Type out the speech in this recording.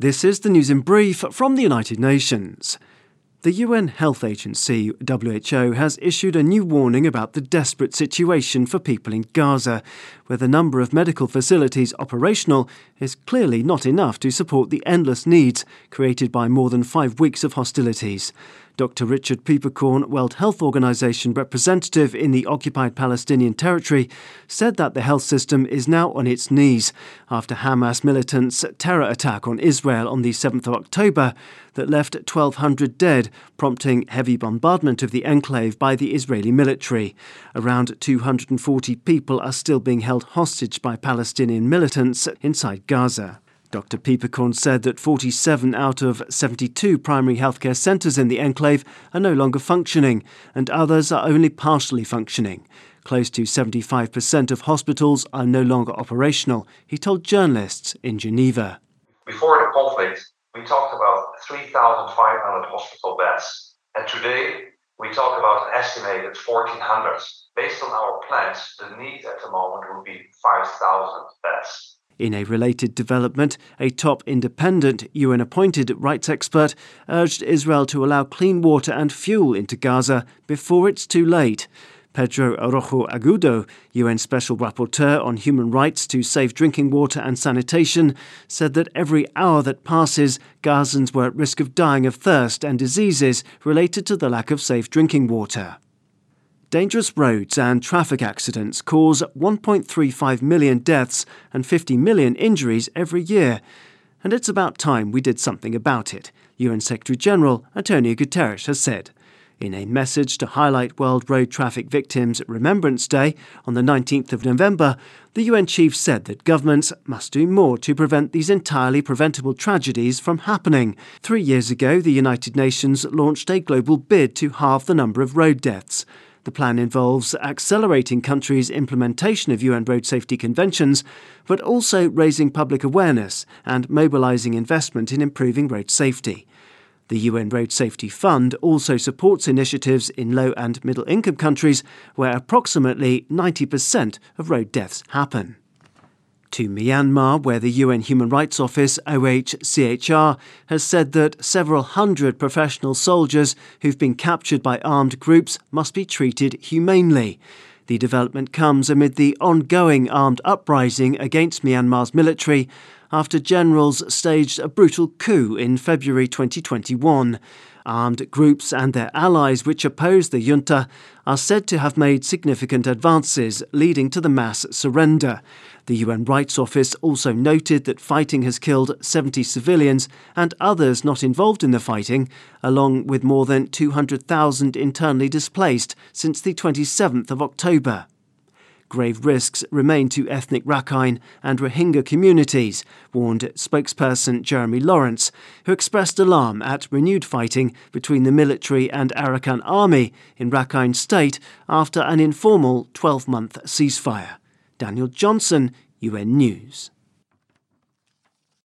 This is the news in brief from the United Nations. The UN Health Agency, WHO, has issued a new warning about the desperate situation for people in Gaza, where the number of medical facilities operational is clearly not enough to support the endless needs created by more than five weeks of hostilities. Dr. Richard Peeperkorn, World Health Organization representative in the occupied Palestinian territory, said that the health system is now on its knees after Hamas militants' terror attack on Israel on the 7th of October that left 1,200 dead, prompting heavy bombardment of the enclave by the Israeli military. Around 240 people are still being held hostage by Palestinian militants inside Gaza. Dr. Peeperkorn said that 47 out of 72 primary healthcare centres in the enclave are no longer functioning, and others are only partially functioning. Close to 75% of hospitals are no longer operational, he told journalists in Geneva. Before the conflict, we talked about 3,500 hospital beds, and today we talk about an estimated 1,400. Based on our plans, the need at the moment would be 5,000 beds. In a related development, a top independent UN appointed rights expert urged Israel to allow clean water and fuel into Gaza before it's too late. Pedro Arrojo Agudo, UN Special Rapporteur on Human Rights to Safe Drinking Water and Sanitation, said that every hour that passes, Gazans were at risk of dying of thirst and diseases related to the lack of safe drinking water. Dangerous roads and traffic accidents cause 1.35 million deaths and 50 million injuries every year. And it's about time we did something about it, UN Secretary General Antonio Guterres has said. In a message to highlight World Road Traffic Victims Remembrance Day on the 19th of November, the UN chief said that governments must do more to prevent these entirely preventable tragedies from happening. Three years ago, the United Nations launched a global bid to halve the number of road deaths. The plan involves accelerating countries' implementation of UN road safety conventions, but also raising public awareness and mobilising investment in improving road safety. The UN Road Safety Fund also supports initiatives in low and middle income countries where approximately 90% of road deaths happen to Myanmar, where the UN Human Rights Office, OHCHR, has said that several hundred professional soldiers who've been captured by armed groups must be treated humanely. The development comes amid the ongoing armed uprising against Myanmar's military after generals staged a brutal coup in February 2021. Armed groups and their allies, which oppose the junta, are said to have made significant advances, leading to the mass surrender. The UN Rights Office also noted that fighting has killed 70 civilians and others not involved in the fighting, along with more than 200,000 internally displaced since the 27th of October. Grave risks remain to ethnic Rakhine and Rohingya communities, warned spokesperson Jeremy Laurence, who expressed alarm at renewed fighting between the military and Arakan army in Rakhine State after an informal 12 month ceasefire. Daniel Johnson, UN News.